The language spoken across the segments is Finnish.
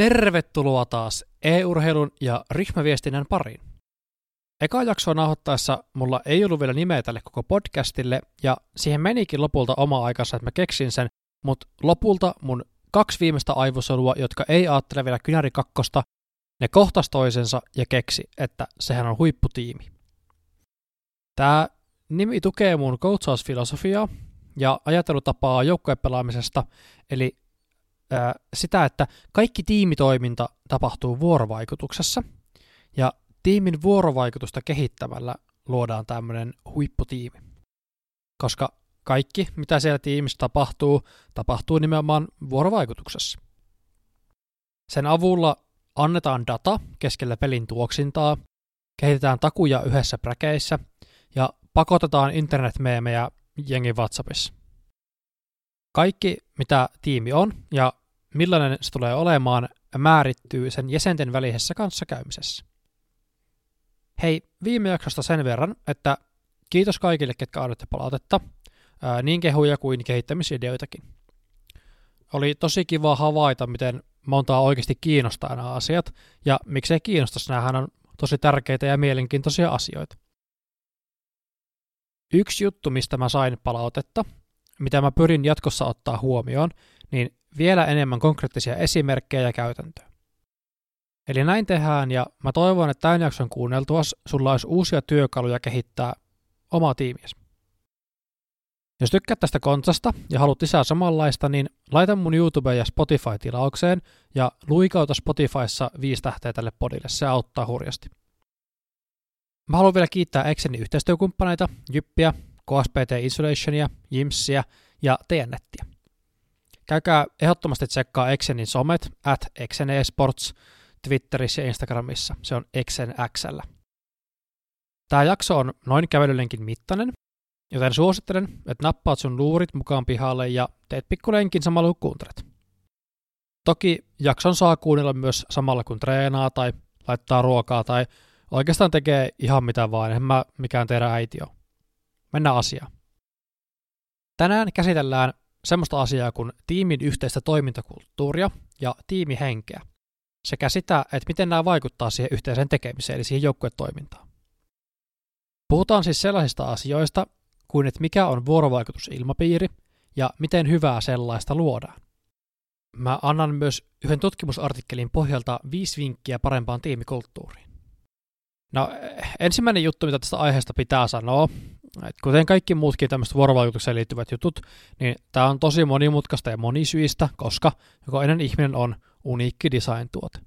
Tervetuloa taas e-urheilun ja ryhmäviestinnän pariin. Eka jaksoa nauhoittaessa mulla ei ollut vielä nimeä tälle koko podcastille, ja siihen menikin lopulta oma aikansa, että mä keksin sen, mutta lopulta mun kaksi viimeistä aivosolua, jotka ei ajattele vielä kynäri kakkosta, ne kohtas toisensa ja keksi, että sehän on huipputiimi. Tämä nimi tukee mun coachausfilosofiaa ja ajattelutapaa joukkuepelaamisesta, eli ää, sitä, että kaikki tiimitoiminta tapahtuu vuorovaikutuksessa, ja tiimin vuorovaikutusta kehittämällä luodaan tämmöinen huipputiimi. Koska kaikki, mitä siellä tiimissä tapahtuu, tapahtuu nimenomaan vuorovaikutuksessa. Sen avulla annetaan data keskellä pelin tuoksintaa, kehitetään takuja yhdessä präkeissä ja pakotetaan internetmeemejä jengin WhatsAppissa. Kaikki, mitä tiimi on ja millainen se tulee olemaan, määrittyy sen jäsenten välisessä kanssakäymisessä. Hei, viime jaksosta sen verran, että kiitos kaikille, ketkä annatte palautetta, niin kehuja kuin kehittämisideoitakin. Oli tosi kiva havaita, miten montaa oikeasti kiinnostaa nämä asiat, ja miksei kiinnostaisi, näähän on tosi tärkeitä ja mielenkiintoisia asioita. Yksi juttu, mistä mä sain palautetta, mitä mä pyrin jatkossa ottaa huomioon, niin vielä enemmän konkreettisia esimerkkejä ja käytäntöä. Eli näin tehdään ja mä toivon, että tämän jakson kuunneltua sulla olisi uusia työkaluja kehittää omaa tiimiäsi. Jos tykkäät tästä kontsasta ja haluat lisää samanlaista, niin laita mun YouTube ja Spotify-tilaukseen ja luikauta Spotifyssa viisi tähteä tälle podille, se auttaa hurjasti. Mä haluan vielä kiittää Exenin yhteistyökumppaneita, Jyppiä, KSPT Insulationia, Jimsiä ja TNettiä. Käykää ehdottomasti tsekkaa Exenin somet, at Exenesports, Twitterissä ja Instagramissa. Se on XNXL. Tämä jakso on noin kävelylenkin mittainen, joten suosittelen, että nappaat sun luurit mukaan pihalle ja teet pikkulenkin samalla kun kuuntelet. Toki jakson saa kuunnella myös samalla kun treenaa tai laittaa ruokaa tai oikeastaan tekee ihan mitä vaan, en mä mikään teidän äiti ole. Mennään asiaan. Tänään käsitellään semmoista asiaa kuin tiimin yhteistä toimintakulttuuria ja tiimihenkeä sekä sitä, että miten nämä vaikuttaa siihen yhteiseen tekemiseen, eli siihen joukkuetoimintaan. Puhutaan siis sellaisista asioista, kuin että mikä on vuorovaikutusilmapiiri ja miten hyvää sellaista luodaan. Mä annan myös yhden tutkimusartikkelin pohjalta viisi vinkkiä parempaan tiimikulttuuriin. No ensimmäinen juttu, mitä tästä aiheesta pitää sanoa, että kuten kaikki muutkin tämmöiset vuorovaikutukseen liittyvät jutut, niin tämä on tosi monimutkaista ja monisyistä, koska jokainen ihminen on uniikki design-tuote.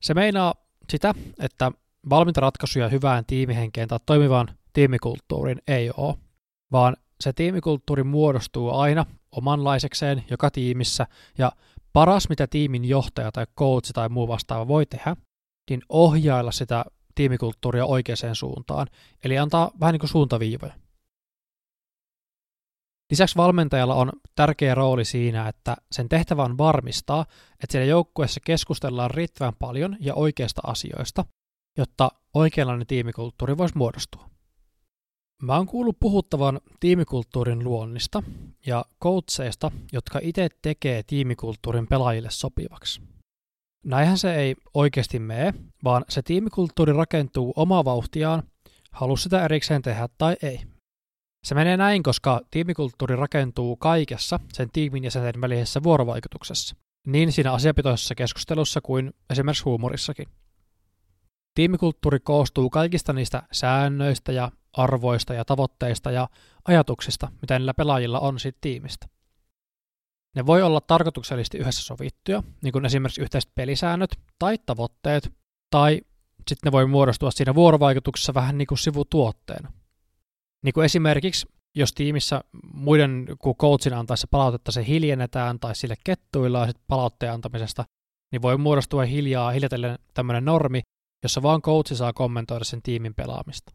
Se meinaa sitä, että valmiita ratkaisuja hyvään tiimihenkeen tai toimivaan tiimikulttuuriin ei ole, vaan se tiimikulttuuri muodostuu aina omanlaisekseen joka tiimissä, ja paras mitä tiimin johtaja tai coach tai muu vastaava voi tehdä, niin ohjailla sitä tiimikulttuuria oikeaan suuntaan, eli antaa vähän niin kuin suuntaviivoja. Lisäksi valmentajalla on tärkeä rooli siinä, että sen tehtävä on varmistaa, että siellä joukkueessa keskustellaan riittävän paljon ja oikeista asioista, jotta oikeanlainen tiimikulttuuri voisi muodostua. Mä oon kuullut puhuttavan tiimikulttuurin luonnista ja coacheista, jotka itse tekee tiimikulttuurin pelaajille sopivaksi. Näinhän se ei oikeasti mene, vaan se tiimikulttuuri rakentuu omaa vauhtiaan, halua sitä erikseen tehdä tai ei. Se menee näin, koska tiimikulttuuri rakentuu kaikessa sen tiimin jäsenten välisessä vuorovaikutuksessa, niin siinä asiapitoisessa keskustelussa kuin esimerkiksi huumorissakin. Tiimikulttuuri koostuu kaikista niistä säännöistä ja arvoista ja tavoitteista ja ajatuksista, mitä niillä pelaajilla on siitä tiimistä. Ne voi olla tarkoituksellisesti yhdessä sovittuja, niin kuin esimerkiksi yhteiset pelisäännöt tai tavoitteet, tai sitten ne voi muodostua siinä vuorovaikutuksessa vähän niin kuin sivutuotteena. Niin kuin esimerkiksi, jos tiimissä muiden kuin coachin antaessa palautetta se hiljennetään tai sille kettuillaan sit palautteen antamisesta, niin voi muodostua hiljaa hiljatellen tämmöinen normi, jossa vaan coachi saa kommentoida sen tiimin pelaamista.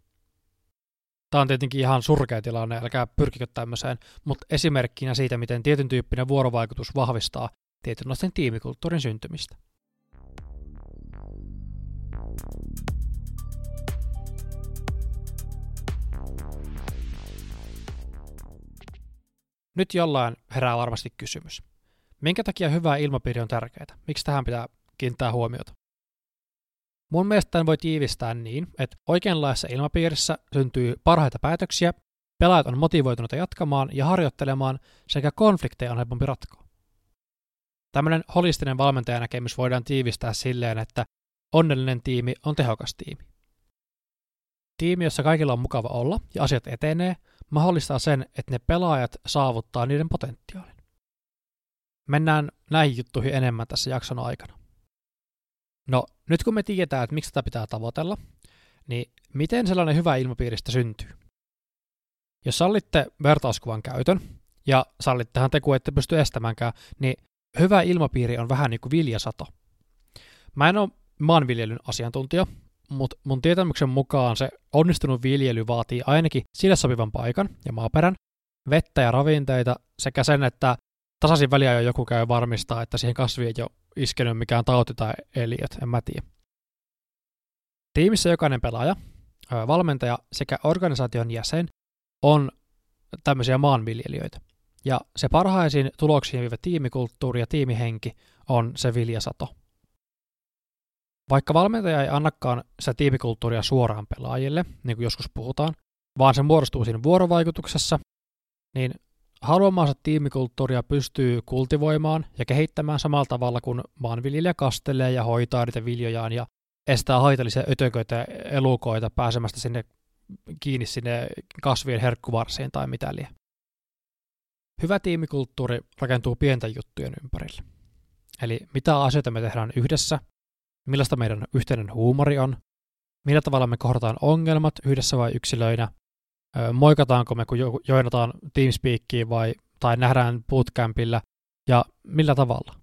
Tämä on tietenkin ihan surkea tilanne, älkää pyrkikö tämmöiseen, mutta esimerkkinä siitä, miten tietyn tyyppinen vuorovaikutus vahvistaa tietynlaisten tiimikulttuurin syntymistä. Nyt jollain herää varmasti kysymys. Minkä takia hyvä ilmapiiri on tärkeää? Miksi tähän pitää kiinnittää huomiota? Mun mielestä tämän voi tiivistää niin, että oikeanlaisessa ilmapiirissä syntyy parhaita päätöksiä, pelaajat on motivoituneita jatkamaan ja harjoittelemaan sekä konflikteja on helpompi ratkoa. Tämmöinen holistinen valmentajanäkemys voidaan tiivistää silleen, että onnellinen tiimi on tehokas tiimi. Tiimi, jossa kaikilla on mukava olla ja asiat etenee, mahdollistaa sen, että ne pelaajat saavuttaa niiden potentiaalin. Mennään näihin juttuihin enemmän tässä jakson aikana. No, nyt kun me tiedetään, että miksi tätä pitää tavoitella, niin miten sellainen hyvä ilmapiiristä syntyy? Jos sallitte vertauskuvan käytön, ja sallittehan te, kun ette pysty estämäänkään, niin hyvä ilmapiiri on vähän niin kuin viljasato. Mä en ole maanviljelyn asiantuntija, mutta mun tietämyksen mukaan se onnistunut viljely vaatii ainakin sille sopivan paikan ja maaperän, vettä ja ravinteita sekä sen, että tasaisin väliajoin joku käy varmistaa, että siihen kasviin ei ole iskenyt mikään tauti tai eliöt, en mä tiedä. Tiimissä jokainen pelaaja, valmentaja sekä organisaation jäsen on tämmöisiä maanviljelijöitä. Ja se parhaisin tuloksiin viivä tiimikulttuuri ja tiimihenki on se viljasato. Vaikka valmentaja ei annakaan sitä tiimikulttuuria suoraan pelaajille, niin kuin joskus puhutaan, vaan se muodostuu siinä vuorovaikutuksessa, niin haluamansa tiimikulttuuria pystyy kultivoimaan ja kehittämään samalla tavalla kuin maanviljelijä kastelee ja hoitaa niitä viljojaan ja estää haitallisia ötököitä ja elukoita pääsemästä sinne kiinni sinne kasvien herkkuvarsiin tai mitä liian. Hyvä tiimikulttuuri rakentuu pienten juttujen ympärille. Eli mitä asioita me tehdään yhdessä, millaista meidän yhteinen huumori on, millä tavalla me kohdataan ongelmat yhdessä vai yksilöinä, moikataanko me, kun joinataan Teamspeakiin vai, tai nähdään bootcampilla, ja millä tavalla.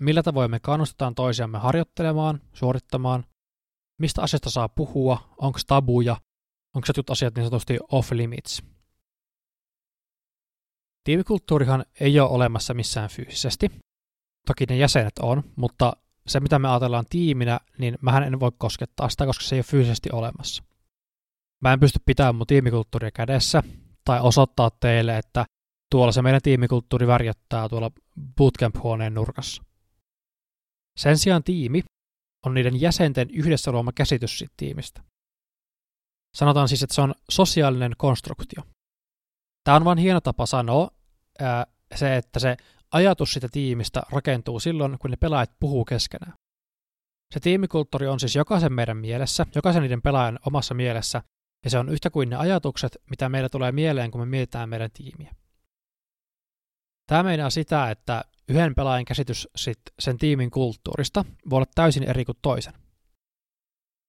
Millä tavoin me kannustetaan toisiamme harjoittelemaan, suorittamaan, mistä asiasta saa puhua, onko tabuja, onko jotkut asiat niin sanotusti off limits. Tiimikulttuurihan ei ole olemassa missään fyysisesti. Toki ne jäsenet on, mutta se mitä me ajatellaan tiiminä, niin mähän en voi koskettaa sitä, koska se ei ole fyysisesti olemassa. Mä en pysty pitämään mun tiimikulttuuria kädessä tai osoittaa teille, että tuolla se meidän tiimikulttuuri värjättää tuolla bootcamp-huoneen nurkassa. Sen sijaan tiimi on niiden jäsenten yhdessä luoma käsitys siitä tiimistä. Sanotaan siis, että se on sosiaalinen konstruktio. Tämä on vain hieno tapa sanoa ää, se, että se ajatus sitä tiimistä rakentuu silloin, kun ne pelaajat puhuu keskenään. Se tiimikulttuuri on siis jokaisen meidän mielessä, jokaisen niiden pelaajan omassa mielessä, ja se on yhtä kuin ne ajatukset, mitä meillä tulee mieleen, kun me mietitään meidän tiimiä. Tämä meinaa sitä, että yhden pelaajan käsitys sit sen tiimin kulttuurista voi olla täysin eri kuin toisen.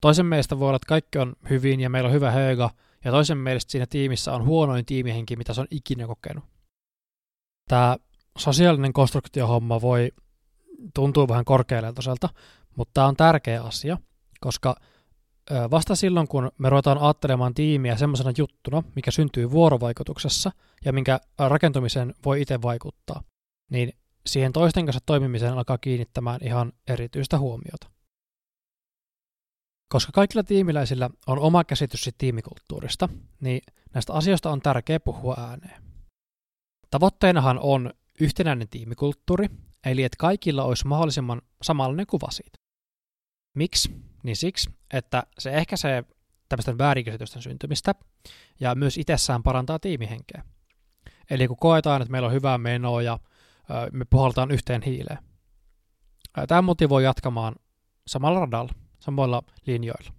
Toisen mielestä voi olla, että kaikki on hyvin ja meillä on hyvä höga, ja toisen mielestä siinä tiimissä on huonoin tiimihenki, mitä se on ikinä kokenut. Tämä sosiaalinen konstruktiohomma voi tuntua vähän korkealentoiselta, mutta tämä on tärkeä asia, koska vasta silloin, kun me ruvetaan ajattelemaan tiimiä semmoisena juttuna, mikä syntyy vuorovaikutuksessa ja minkä rakentumiseen voi itse vaikuttaa, niin siihen toisten kanssa toimimiseen alkaa kiinnittämään ihan erityistä huomiota. Koska kaikilla tiimiläisillä on oma käsitys tiimikulttuurista, niin näistä asioista on tärkeää puhua ääneen. Tavoitteenahan on yhtenäinen tiimikulttuuri, eli että kaikilla olisi mahdollisimman samanlainen kuva siitä. Miksi? Niin siksi, että se ehkäisee tämmöisten väärinkäsitysten syntymistä ja myös itsessään parantaa tiimihenkeä. Eli kun koetaan, että meillä on hyvää menoa ja me puhaltaan yhteen hiileen. Tämä motivoi jatkamaan samalla radalla, samoilla linjoilla.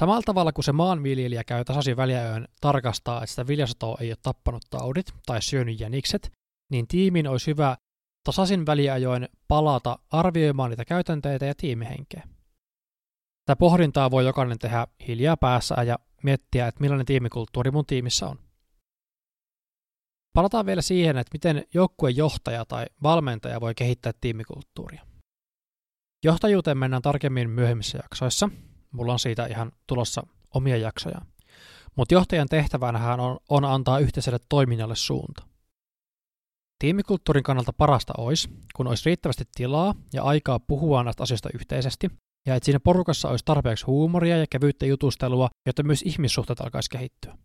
Samalla tavalla kuin se maanviljelijä käy tasaisin väliajoin tarkastaa, että sitä viljasatoa ei ole tappanut taudit tai syönyt jänikset, niin tiimin olisi hyvä tasaisin väliajoin palata arvioimaan niitä käytänteitä ja tiimihenkeä. Tätä pohdintaa voi jokainen tehdä hiljaa päässä ja miettiä, että millainen tiimikulttuuri mun tiimissä on. Palataan vielä siihen, että miten joukkueen johtaja tai valmentaja voi kehittää tiimikulttuuria. Johtajuuteen mennään tarkemmin myöhemmissä jaksoissa, Mulla on siitä ihan tulossa omia jaksoja. Mutta johtajan tehtävänä on, on antaa yhteiselle toiminnalle suunta. Tiimikulttuurin kannalta parasta olisi, kun olisi riittävästi tilaa ja aikaa puhua näistä asioista yhteisesti, ja että siinä porukassa olisi tarpeeksi huumoria ja kevyttä jutustelua, jotta myös ihmissuhteet alkaisi kehittyä.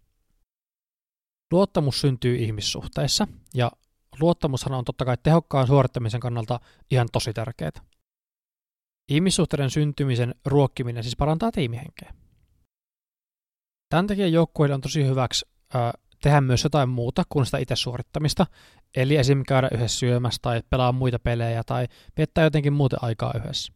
Luottamus syntyy ihmissuhteissa, ja luottamushan on totta kai tehokkaan suorittamisen kannalta ihan tosi tärkeää. Ihmissuhteiden syntymisen ruokkiminen siis parantaa tiimihenkeä. Tämän takia joukkueille on tosi hyväksi äh, tehdä myös jotain muuta kuin sitä itse suorittamista, eli esim. käydä yhdessä syömässä tai pelaa muita pelejä tai viettää jotenkin muuten aikaa yhdessä.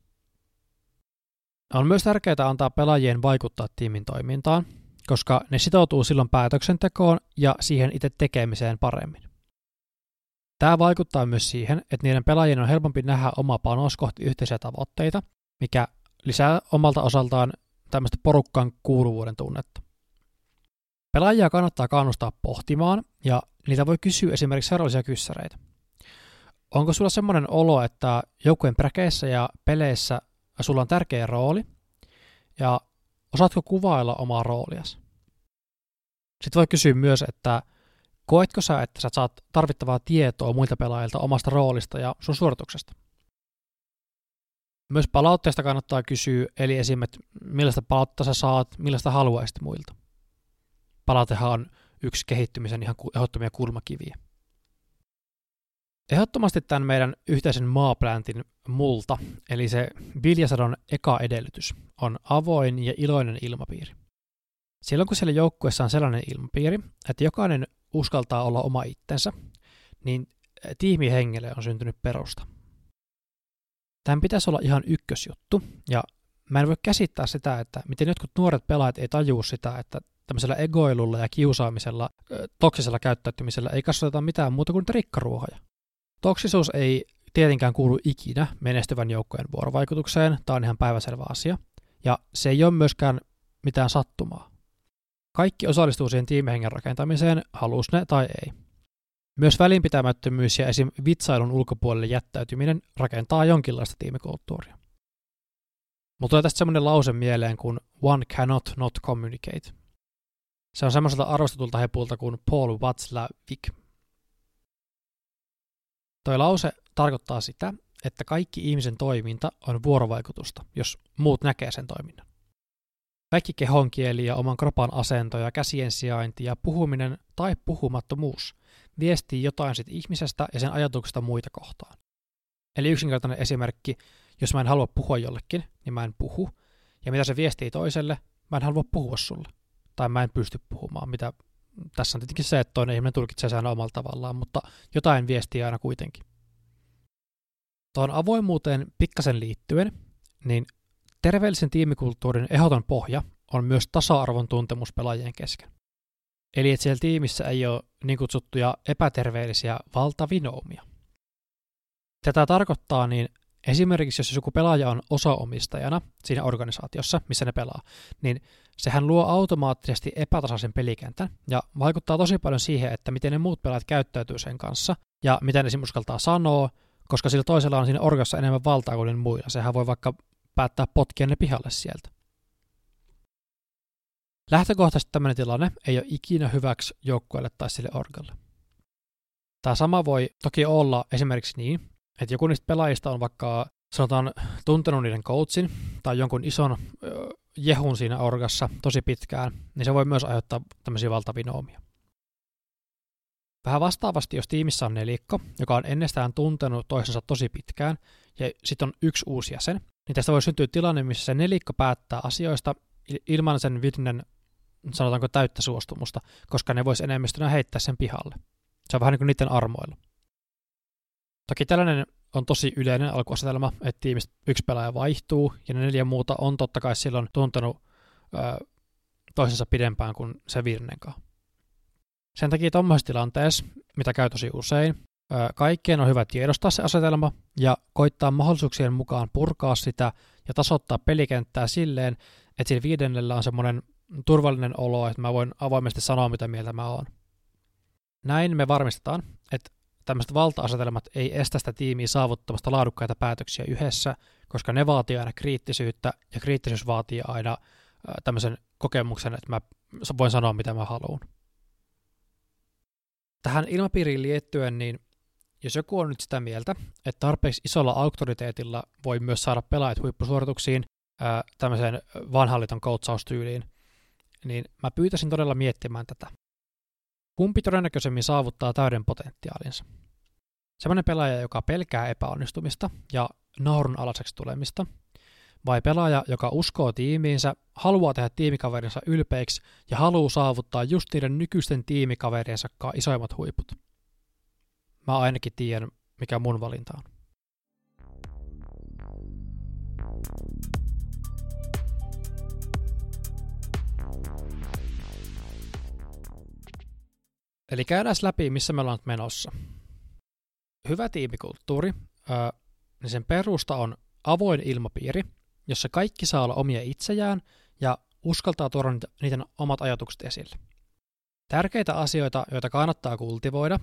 On myös tärkeää antaa pelaajien vaikuttaa tiimin toimintaan, koska ne sitoutuu silloin päätöksentekoon ja siihen itse tekemiseen paremmin. Tämä vaikuttaa myös siihen, että niiden pelaajien on helpompi nähdä oma panos kohti yhteisiä tavoitteita, mikä lisää omalta osaltaan tämmöistä porukkaan kuuluvuuden tunnetta. Pelaajia kannattaa kannustaa pohtimaan, ja niitä voi kysyä esimerkiksi seuraavisia kyssäreitä. Onko sulla semmoinen olo, että joukkueen präkeissä ja peleissä sulla on tärkeä rooli, ja osaatko kuvailla omaa rooliasi? Sitten voi kysyä myös, että koetko sä, että sä saat tarvittavaa tietoa muilta pelaajilta omasta roolista ja sun suorituksesta? Myös palautteesta kannattaa kysyä, eli esimerkiksi millaista palautetta sä saat, millaista haluaisit muilta. Palautehan on yksi kehittymisen ihan ehdottomia kulmakiviä. Ehdottomasti tämän meidän yhteisen maapläntin multa, eli se viljasadon eka edellytys, on avoin ja iloinen ilmapiiri. Silloin kun siellä joukkueessa on sellainen ilmapiiri, että jokainen uskaltaa olla oma itsensä, niin tiimihengelle on syntynyt perusta. Tämän pitäisi olla ihan ykkösjuttu, ja mä en voi käsittää sitä, että miten jotkut nuoret pelaajat ei tajuu sitä, että tämmöisellä egoilulla ja kiusaamisella, toksisella käyttäytymisellä ei kasvateta mitään muuta kuin rikkaruohoja. Toksisuus ei tietenkään kuulu ikinä menestyvän joukkojen vuorovaikutukseen, tämä on ihan päiväselvä asia, ja se ei ole myöskään mitään sattumaa. Kaikki osallistuu siihen tiimihengen rakentamiseen, halus ne tai ei. Myös välinpitämättömyys ja esim. vitsailun ulkopuolelle jättäytyminen rakentaa jonkinlaista tiimikulttuuria. Mutta tulee tästä semmoinen lause mieleen kuin one cannot not communicate. Se on semmoiselta arvostetulta hepulta kuin Paul Watzlawick. Toi lause tarkoittaa sitä, että kaikki ihmisen toiminta on vuorovaikutusta, jos muut näkee sen toiminnan. Kaikki kehonkieli ja oman kropan asento ja käsien sijainti ja puhuminen tai puhumattomuus viestii jotain sit ihmisestä ja sen ajatuksesta muita kohtaan. Eli yksinkertainen esimerkki, jos mä en halua puhua jollekin, niin mä en puhu. Ja mitä se viestii toiselle, mä en halua puhua sulle. Tai mä en pysty puhumaan, mitä tässä on tietenkin se, että toinen ihminen tulkitsee sen omalla tavallaan, mutta jotain viestiä aina kuitenkin. Tuohon avoimuuteen pikkasen liittyen, niin terveellisen tiimikulttuurin ehdoton pohja on myös tasa-arvon tuntemus pelaajien kesken. Eli että siellä tiimissä ei ole niin kutsuttuja epäterveellisiä valtavinoumia. Tätä tarkoittaa niin esimerkiksi, jos joku pelaaja on osaomistajana siinä organisaatiossa, missä ne pelaa, niin sehän luo automaattisesti epätasaisen pelikentän ja vaikuttaa tosi paljon siihen, että miten ne muut pelaajat käyttäytyy sen kanssa ja miten ne uskaltaa sanoa, koska sillä toisella on siinä orgassa enemmän valtaa kuin muilla. Sehän voi vaikka päättää potkia ne pihalle sieltä. Lähtökohtaisesti tämmöinen tilanne ei ole ikinä hyväksi joukkueelle tai sille orgalle. Tämä sama voi toki olla esimerkiksi niin, että joku niistä pelaajista on vaikka sanotaan tuntenut niiden coachin tai jonkun ison jehun siinä orgassa tosi pitkään, niin se voi myös aiheuttaa tämmöisiä valtavinoomia. Vähän vastaavasti, jos tiimissä on nelikko, joka on ennestään tuntenut toisensa tosi pitkään, ja sitten on yksi uusi jäsen, niin tästä voi syntyä tilanne, missä se nelikko päättää asioista ilman sen viiden, sanotaanko täyttä suostumusta, koska ne voisi enemmistönä heittää sen pihalle. Se on vähän niin kuin niiden armoilla. Toki tällainen on tosi yleinen alkuasetelma, että tiimistä yksi pelaaja vaihtuu, ja ne neljä muuta on totta kai silloin tuntenut ö, toisensa pidempään kuin se virnenkaan. Sen takia tuommoisessa tilanteessa, mitä käy tosi usein, ö, kaikkien on hyvä tiedostaa se asetelma ja koittaa mahdollisuuksien mukaan purkaa sitä ja tasoittaa pelikenttää silleen, että sillä viidennellä on semmoinen turvallinen olo, että mä voin avoimesti sanoa, mitä mieltä mä oon. Näin me varmistetaan, että tämmöiset valta-asetelmat ei estä sitä tiimiä saavuttamasta laadukkaita päätöksiä yhdessä, koska ne vaatii aina kriittisyyttä ja kriittisyys vaatii aina tämmöisen kokemuksen, että mä voin sanoa mitä mä haluan. Tähän ilmapiiriin liittyen, niin jos joku on nyt sitä mieltä, että tarpeeksi isolla auktoriteetilla voi myös saada pelaajat huippusuorituksiin, ää, tämmöiseen vanhalliton coachaustyyliin, niin mä pyytäisin todella miettimään tätä. Kumpi todennäköisemmin saavuttaa täyden potentiaalinsa? Sellainen pelaaja, joka pelkää epäonnistumista ja naurun alaseksi tulemista, vai pelaaja, joka uskoo tiimiinsä, haluaa tehdä tiimikaverinsa ylpeiksi ja haluaa saavuttaa just niiden nykyisten tiimikaveriensa isoimmat huiput? Mä ainakin tiedän, mikä mun valinta on. Eli käydään läpi, missä me ollaan menossa. Hyvä tiimikulttuuri, niin sen perusta on avoin ilmapiiri, jossa kaikki saa olla omia itsejään ja uskaltaa tuoda niiden omat ajatukset esille. Tärkeitä asioita, joita kannattaa kultivoida,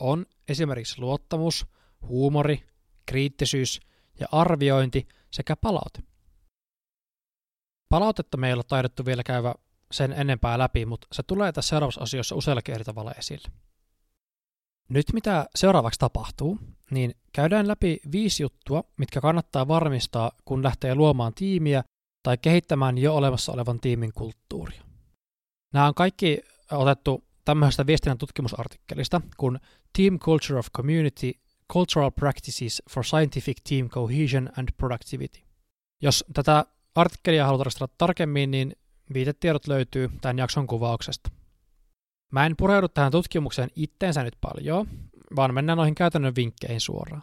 on esimerkiksi luottamus, huumori, kriittisyys ja arviointi sekä palaute. Palautetta me ei ole taidettu vielä käydä sen enempää läpi, mutta se tulee tässä seuraavassa asioissa useallakin eri tavalla esille. Nyt mitä seuraavaksi tapahtuu, niin käydään läpi viisi juttua, mitkä kannattaa varmistaa, kun lähtee luomaan tiimiä tai kehittämään jo olemassa olevan tiimin kulttuuria. Nämä on kaikki otettu tämmöisestä viestinnän tutkimusartikkelista kun Team Culture of Community Cultural Practices for Scientific Team Cohesion and Productivity. Jos tätä artikkelia halutaan tarkastella tarkemmin, niin viitetiedot löytyy tämän jakson kuvauksesta. Mä en pureudu tähän tutkimukseen itteensä nyt paljon, vaan mennään noihin käytännön vinkkeihin suoraan.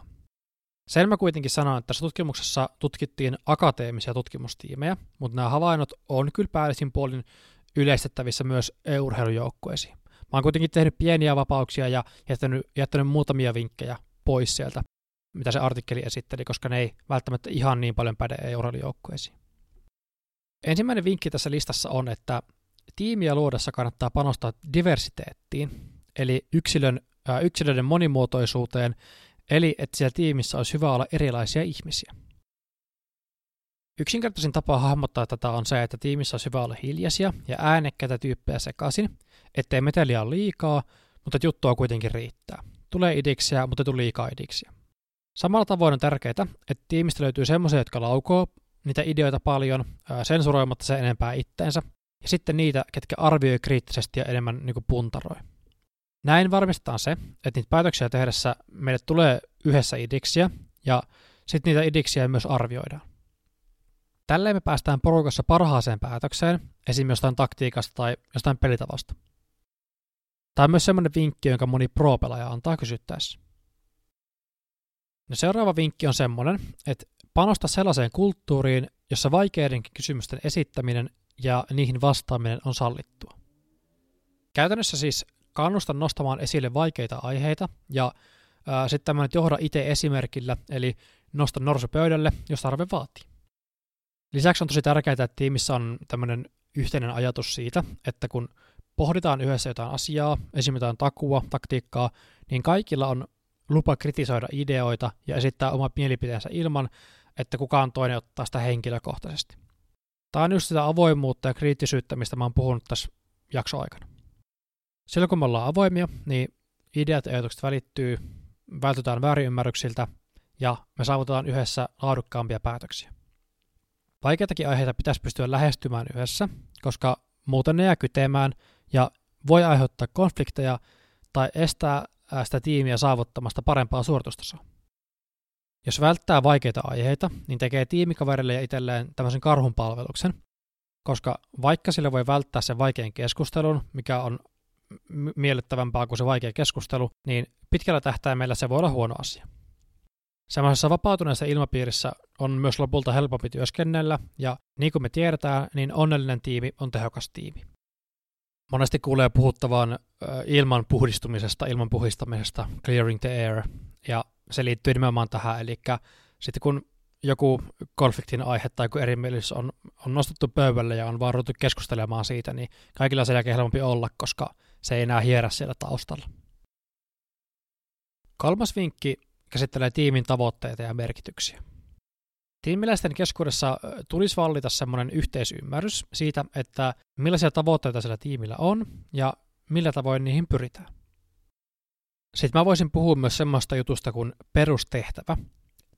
Sen mä kuitenkin sanon, että tässä tutkimuksessa tutkittiin akateemisia tutkimustiimejä, mutta nämä havainnot on kyllä päällisin puolin yleistettävissä myös EU-urheilujoukkueisiin. Mä oon kuitenkin tehnyt pieniä vapauksia ja jättänyt, jättänyt muutamia vinkkejä pois sieltä, mitä se artikkeli esitteli, koska ne ei välttämättä ihan niin paljon päde EU-urheilujoukkueisiin. Ensimmäinen vinkki tässä listassa on, että tiimiä luodessa kannattaa panostaa diversiteettiin, eli yksilön, äh, yksilöiden monimuotoisuuteen, eli että siellä tiimissä olisi hyvä olla erilaisia ihmisiä. Yksinkertaisin tapa hahmottaa tätä on se, että tiimissä olisi hyvä olla hiljaisia ja äänekkäitä tyyppejä sekaisin, ettei meteliä ole liikaa, mutta juttua kuitenkin riittää. Tulee idiksiä, mutta ei tule liikaa idiksiä. Samalla tavoin on tärkeää, että tiimistä löytyy semmoisia, jotka laukoo niitä ideoita paljon, sensuroimatta se enempää itteensä, ja sitten niitä, ketkä arvioi kriittisesti ja enemmän niin puntaroi. Näin varmistetaan se, että niitä päätöksiä tehdessä meille tulee yhdessä idiksiä, ja sitten niitä idiksiä myös arvioidaan. Tälleen me päästään porukassa parhaaseen päätökseen, esimerkiksi jostain taktiikasta tai jostain pelitavasta. Tämä on myös semmoinen vinkki, jonka moni pro-pelaaja antaa kysyttäessä. No seuraava vinkki on semmoinen, että panosta sellaiseen kulttuuriin, jossa vaikeidenkin kysymysten esittäminen ja niihin vastaaminen on sallittua. Käytännössä siis kannusta nostamaan esille vaikeita aiheita ja sitten tämmöinen johda itse esimerkillä, eli nosta norsu pöydälle, jos tarve vaatii. Lisäksi on tosi tärkeää, että tiimissä on tämmöinen yhteinen ajatus siitä, että kun pohditaan yhdessä jotain asiaa, esimerkiksi jotain takua, taktiikkaa, niin kaikilla on lupa kritisoida ideoita ja esittää oma mielipiteensä ilman, että kukaan toinen ottaa sitä henkilökohtaisesti. Tämä on just sitä avoimuutta ja kriittisyyttä, mistä mä oon puhunut tässä jaksoaikana. Silloin kun me ollaan avoimia, niin ideat ja ajatukset välittyy, vältytään väärinymmärryksiltä ja me saavutetaan yhdessä laadukkaampia päätöksiä. Vaikeitakin aiheita pitäisi pystyä lähestymään yhdessä, koska muuten ne jää kytemään ja voi aiheuttaa konflikteja tai estää sitä tiimiä saavuttamasta parempaa suoritustasoa. Jos välttää vaikeita aiheita, niin tekee tiimikaverille ja itselleen tämmöisen karhun palveluksen, koska vaikka sille voi välttää sen vaikean keskustelun, mikä on miellyttävämpää kuin se vaikea keskustelu, niin pitkällä tähtäimellä se voi olla huono asia. Semmoisessa vapautuneessa ilmapiirissä on myös lopulta helpompi työskennellä, ja niin kuin me tiedetään, niin onnellinen tiimi on tehokas tiimi. Monesti kuulee puhuttavan ilman puhdistumisesta, ilman puhistamisesta, clearing the air, ja se liittyy nimenomaan tähän, eli sitten kun joku konfliktin aihe tai joku erimielisyys on, on nostettu pöydälle ja on vaan keskustelemaan siitä, niin kaikilla sen jälkeen helpompi olla, koska se ei enää hierä siellä taustalla. Kolmas vinkki käsittelee tiimin tavoitteita ja merkityksiä. Tiimiläisten keskuudessa tulisi vallita semmoinen yhteisymmärrys siitä, että millaisia tavoitteita sillä tiimillä on ja millä tavoin niihin pyritään. Sitten mä voisin puhua myös semmoista jutusta kuin perustehtävä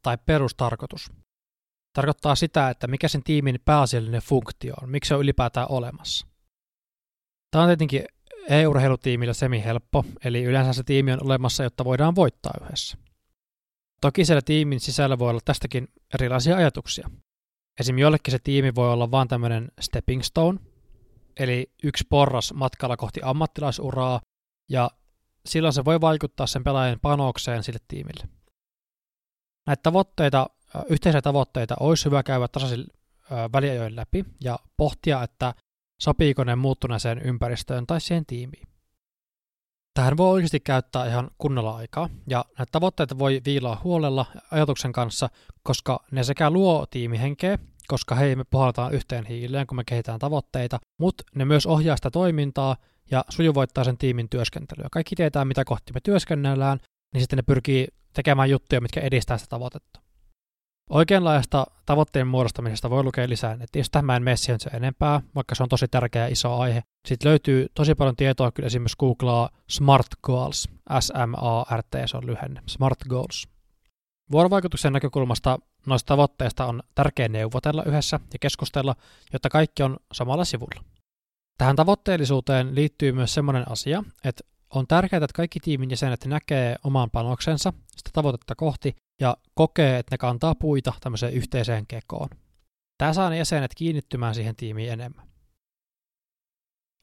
tai perustarkoitus. tarkoittaa sitä, että mikä sen tiimin pääasiallinen funktio on, miksi se on ylipäätään olemassa. Tämä on tietenkin e-urheilutiimillä semi-helppo, eli yleensä se tiimi on olemassa, jotta voidaan voittaa yhdessä. Toki siellä tiimin sisällä voi olla tästäkin erilaisia ajatuksia. Esim. jollekin se tiimi voi olla vain tämmöinen stepping stone, eli yksi porras matkalla kohti ammattilaisuraa, ja silloin se voi vaikuttaa sen pelaajan panokseen sille tiimille. Näitä tavoitteita, yhteisiä tavoitteita olisi hyvä käydä tasaisin väliajoin läpi ja pohtia, että sopiiko ne muuttuneeseen ympäristöön tai siihen tiimiin. Tähän voi oikeasti käyttää ihan kunnolla aikaa, ja näitä tavoitteita voi viilaa huolella ajatuksen kanssa, koska ne sekä luo tiimihenkeä, koska hei me puhaltaan yhteen hiileen, kun me kehitetään tavoitteita, mutta ne myös ohjaa sitä toimintaa ja sujuvoittaa sen tiimin työskentelyä. Kaikki tietää, mitä kohti me työskennellään, niin sitten ne pyrkii tekemään juttuja, mitkä edistää sitä tavoitetta. Oikeanlaista tavoitteen muodostamisesta voi lukea lisää netistä, mä en mene se enempää, vaikka se on tosi tärkeä iso aihe. Sitten löytyy tosi paljon tietoa, kyllä esimerkiksi googlaa Smart Goals, S-M-A-R-T, se on lyhenne, Smart Goals. Vuorovaikutuksen näkökulmasta noista tavoitteista on tärkeää neuvotella yhdessä ja keskustella, jotta kaikki on samalla sivulla. Tähän tavoitteellisuuteen liittyy myös sellainen asia, että on tärkeää, että kaikki tiimin jäsenet näkee oman panoksensa sitä tavoitetta kohti ja kokee, että ne kantaa puita tämmöiseen yhteiseen kekoon. Tämä saa ne jäsenet kiinnittymään siihen tiimiin enemmän.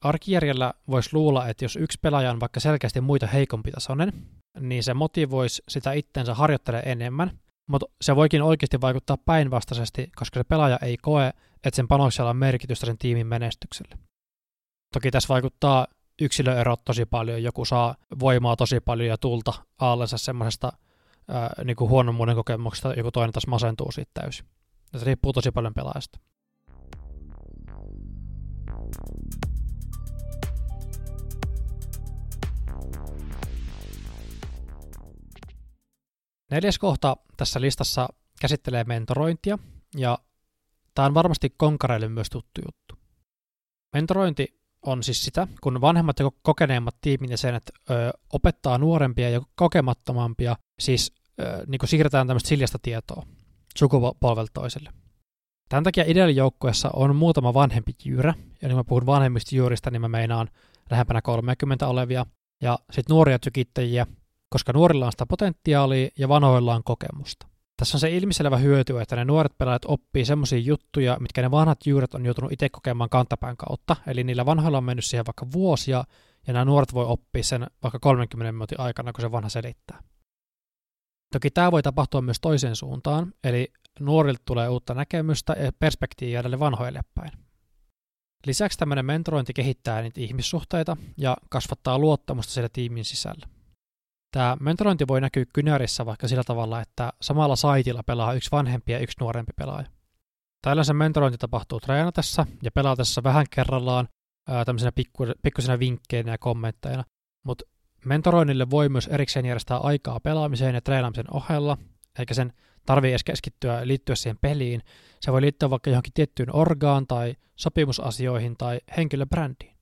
Arkijärjellä voisi luulla, että jos yksi pelaaja on vaikka selkeästi muita heikompi tasoinen, niin se motivoisi sitä itsensä harjoittele enemmän, mutta se voikin oikeasti vaikuttaa päinvastaisesti, koska se pelaaja ei koe, että sen panoksella on merkitystä sen tiimin menestykselle. Toki tässä vaikuttaa yksilöerot tosi paljon, joku saa voimaa tosi paljon ja tulta aallensa semmoisesta niin kuin huonommuuden kokemuksesta, joku toinen taas masentuu siitä täysin. Se riippuu tosi paljon pelaajasta. Neljäs kohta tässä listassa käsittelee mentorointia, ja tämä on varmasti konkareille myös tuttu juttu. Mentorointi on siis sitä, kun vanhemmat ja kokeneemmat tiimin jäsenet ö, opettaa nuorempia ja kokemattomampia, siis niin kuin siirretään tämmöistä siljasta tietoa sukupolvelta toiselle. Tämän takia ideaalijoukkueessa on muutama vanhempi jyyrä, ja niin mä puhun vanhemmista jyyristä, niin mä meinaan lähempänä 30 olevia, ja sitten nuoria tykittäjiä, koska nuorilla on sitä potentiaalia ja vanhoilla on kokemusta. Tässä on se ilmiselvä hyöty, että ne nuoret pelaajat oppii semmoisia juttuja, mitkä ne vanhat juuret on joutunut itse kokemaan kantapään kautta. Eli niillä vanhoilla on mennyt siihen vaikka vuosia, ja nämä nuoret voi oppia sen vaikka 30 minuutin aikana, kun se vanha selittää. Toki tämä voi tapahtua myös toiseen suuntaan, eli nuorilta tulee uutta näkemystä ja perspektiiviä tälle vanhoille päin. Lisäksi tämmöinen mentorointi kehittää niitä ihmissuhteita ja kasvattaa luottamusta siellä tiimin sisällä. Tämä mentorointi voi näkyä kynärissä vaikka sillä tavalla, että samalla saitilla pelaa yksi vanhempi ja yksi nuorempi pelaaja. Tällaisen mentorointi tapahtuu treenatessa ja pelaatessa vähän kerrallaan tämmöisenä pikku, pikkusena vinkkeinä ja kommentteina, mutta mentoroinnille voi myös erikseen järjestää aikaa pelaamiseen ja treenaamisen ohella, eikä sen tarvii edes keskittyä liittyä siihen peliin. Se voi liittyä vaikka johonkin tiettyyn orgaan tai sopimusasioihin tai henkilöbrändiin.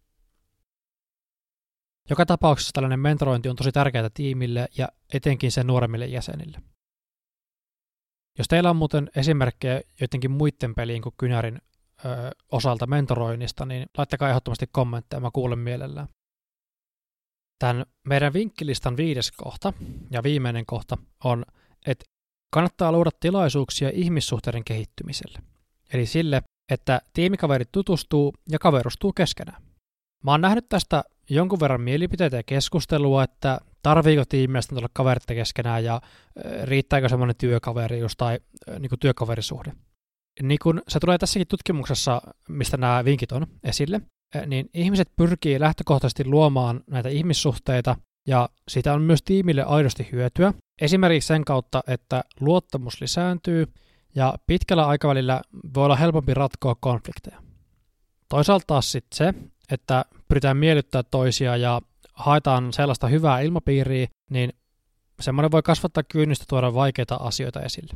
Joka tapauksessa tällainen mentorointi on tosi tärkeää tiimille ja etenkin sen nuoremmille jäsenille. Jos teillä on muuten esimerkkejä joidenkin muiden peliin kuin Kynärin ö, osalta mentoroinnista, niin laittakaa ehdottomasti kommentteja, mä kuulen mielellään. Tämän meidän vinkkilistan viides kohta ja viimeinen kohta on, että kannattaa luoda tilaisuuksia ihmissuhteiden kehittymiselle. Eli sille, että tiimikaverit tutustuu ja kaverustuu keskenään. Mä oon nähnyt tästä jonkun verran mielipiteitä ja keskustelua, että tarviiko tiimiläistä olla kaverit keskenään ja riittääkö semmoinen työkaverius tai niin kuin työkaverisuhde. Niin kun se tulee tässäkin tutkimuksessa, mistä nämä vinkit on esille, niin ihmiset pyrkii lähtökohtaisesti luomaan näitä ihmissuhteita ja siitä on myös tiimille aidosti hyötyä. Esimerkiksi sen kautta, että luottamus lisääntyy ja pitkällä aikavälillä voi olla helpompi ratkoa konflikteja. Toisaalta taas sitten se, että pyritään miellyttää toisia ja haetaan sellaista hyvää ilmapiiriä, niin semmoinen voi kasvattaa kyynistä tuoda vaikeita asioita esille.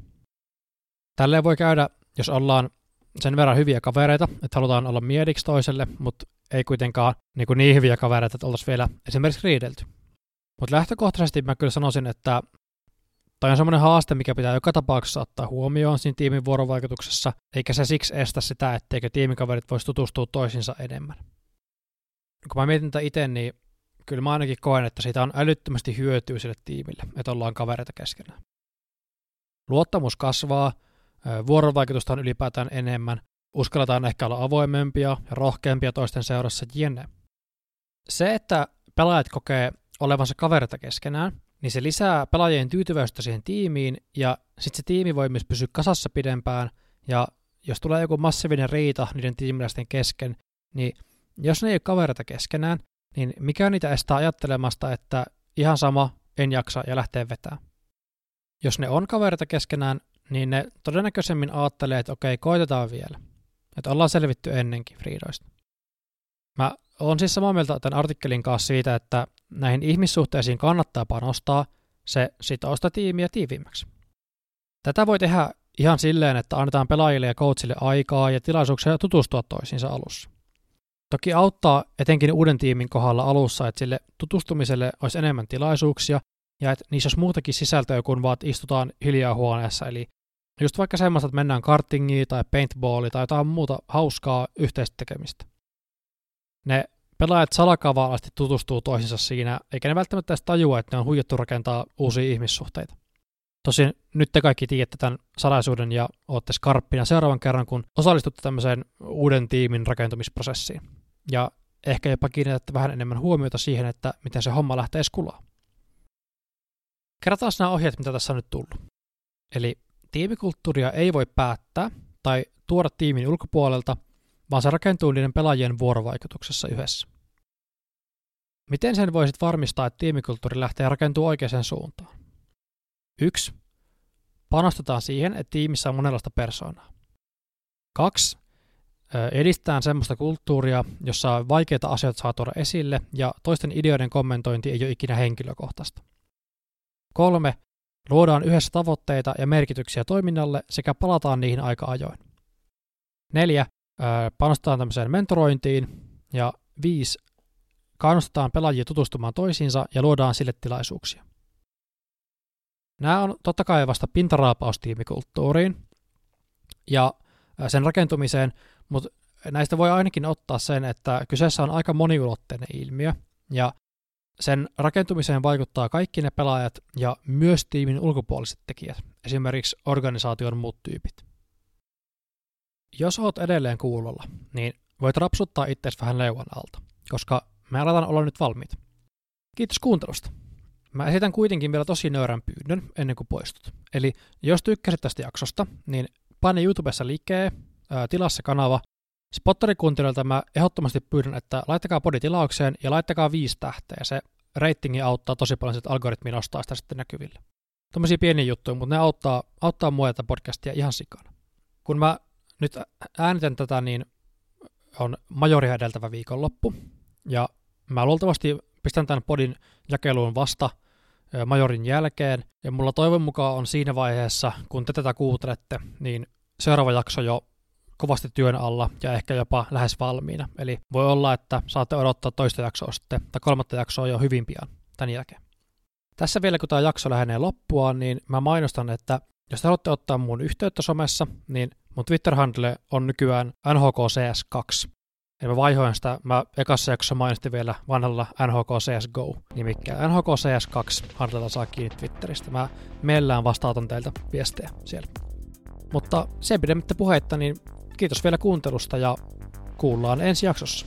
Tälleen voi käydä, jos ollaan sen verran hyviä kavereita, että halutaan olla miediksi toiselle, mutta ei kuitenkaan niin, kuin niin hyviä kavereita, että oltaisiin vielä esimerkiksi riidelty. Mutta lähtökohtaisesti mä kyllä sanoisin, että Tämä on semmoinen haaste, mikä pitää joka tapauksessa ottaa huomioon siinä tiimin vuorovaikutuksessa, eikä se siksi estä sitä, etteikö tiimikaverit voisi tutustua toisinsa enemmän. Kun mä mietin tätä itse, niin kyllä mä ainakin koen, että siitä on älyttömästi hyötyä sille tiimille, että ollaan kavereita keskenään. Luottamus kasvaa, vuorovaikutusta on ylipäätään enemmän, uskalletaan ehkä olla avoimempia ja rohkeampia toisten seurassa jne. Se, että pelaajat kokee olevansa kavereita keskenään, niin se lisää pelaajien tyytyväisyyttä siihen tiimiin, ja sitten se tiimi voi myös pysyä kasassa pidempään, ja jos tulee joku massiivinen riita niiden tiimiläisten kesken, niin jos ne ei ole kavereita keskenään, niin mikä niitä estää ajattelemasta, että ihan sama, en jaksa ja lähtee vetää. Jos ne on kavereita keskenään, niin ne todennäköisemmin ajattelee, että okei, koitetaan vielä. Että ollaan selvitty ennenkin Friidoista. Mä oon siis samaa mieltä tämän artikkelin kanssa siitä, että näihin ihmissuhteisiin kannattaa panostaa, se sitoo sitä tiimiä tiiviimmäksi. Tätä voi tehdä ihan silleen, että annetaan pelaajille ja coachille aikaa ja tilaisuuksia tutustua toisiinsa alussa. Toki auttaa etenkin uuden tiimin kohdalla alussa, että sille tutustumiselle olisi enemmän tilaisuuksia ja että niissä olisi muutakin sisältöä kuin vaan, että istutaan hiljaa huoneessa. Eli just vaikka semmoista, että mennään kartingiin tai paintballiin tai jotain muuta hauskaa yhteistä tekemistä. Ne pelaajat salakavalasti tutustuu toisinsa siinä, eikä ne välttämättä edes tajua, että ne on huijattu rakentaa uusia ihmissuhteita. Tosin nyt te kaikki tiedätte tämän salaisuuden ja olette skarppina seuraavan kerran, kun osallistutte tämmöiseen uuden tiimin rakentumisprosessiin. Ja ehkä jopa kiinnitätte vähän enemmän huomiota siihen, että miten se homma lähtee skulaa. Kerrataan nämä ohjeet, mitä tässä on nyt tullut. Eli tiimikulttuuria ei voi päättää tai tuoda tiimin ulkopuolelta, vaan se rakentuu niiden pelaajien vuorovaikutuksessa yhdessä. Miten sen voisit varmistaa, että tiimikulttuuri lähtee rakentuu oikeaan suuntaan? 1. Panostetaan siihen, että tiimissä on monenlaista persoonaa. 2. Edistetään semmoista kulttuuria, jossa vaikeita asioita saa tuoda esille ja toisten ideoiden kommentointi ei ole ikinä henkilökohtaista. 3. Luodaan yhdessä tavoitteita ja merkityksiä toiminnalle sekä palataan niihin aika ajoin. 4. Panostetaan tämmöiseen mentorointiin. Ja 5. Kannustetaan pelaajia tutustumaan toisiinsa ja luodaan sille tilaisuuksia. Nämä on totta kai vasta pintaraapaustiimikulttuuriin ja sen rakentumiseen, mutta näistä voi ainakin ottaa sen, että kyseessä on aika moniulotteinen ilmiö, ja sen rakentumiseen vaikuttaa kaikki ne pelaajat ja myös tiimin ulkopuoliset tekijät, esimerkiksi organisaation muut tyypit. Jos oot edelleen kuulolla, niin voit rapsuttaa itseäsi vähän leuan alta, koska me aletaan olla nyt valmiit. Kiitos kuuntelusta. Mä esitän kuitenkin vielä tosi nöyrän pyynnön ennen kuin poistut. Eli jos tykkäsit tästä jaksosta, niin paine YouTubessa liikkeen, tilassa kanava. Spotterikuuntelijoilta mä ehdottomasti pyydän, että laittakaa podi tilaukseen ja laittakaa viisi tähteä. Se ratingi auttaa tosi paljon, että algoritmi nostaa sitä sitten näkyville. Tuommoisia pieniä juttuja, mutta ne auttaa, auttaa mua tätä podcastia ihan sikana. Kun mä nyt äänitän tätä, niin on majoria edeltävä viikonloppu. Ja mä luultavasti pistän tämän podin jakeluun vasta majorin jälkeen, ja mulla toivon mukaan on siinä vaiheessa, kun te tätä kuuntelette, niin seuraava jakso jo kovasti työn alla ja ehkä jopa lähes valmiina. Eli voi olla, että saatte odottaa toista jaksoa sitten, tai kolmatta jaksoa jo hyvin pian tämän jälkeen. Tässä vielä kun tämä jakso lähenee loppuaan, niin mä mainostan, että jos te haluatte ottaa mun yhteyttä somessa, niin mun Twitter-handle on nykyään NHKCS2. Eli mä vaihoin sitä, mä ekassa jaksossa mainitsin vielä vanhalla NHK CSGO nimikkään. NHK CS2 handlella saa kiinni Twitteristä. Mä meillään vastautan teiltä viestejä siellä. Mutta sen pidemmittä puheitta, niin Kiitos vielä kuuntelusta ja kuullaan ensi jaksossa.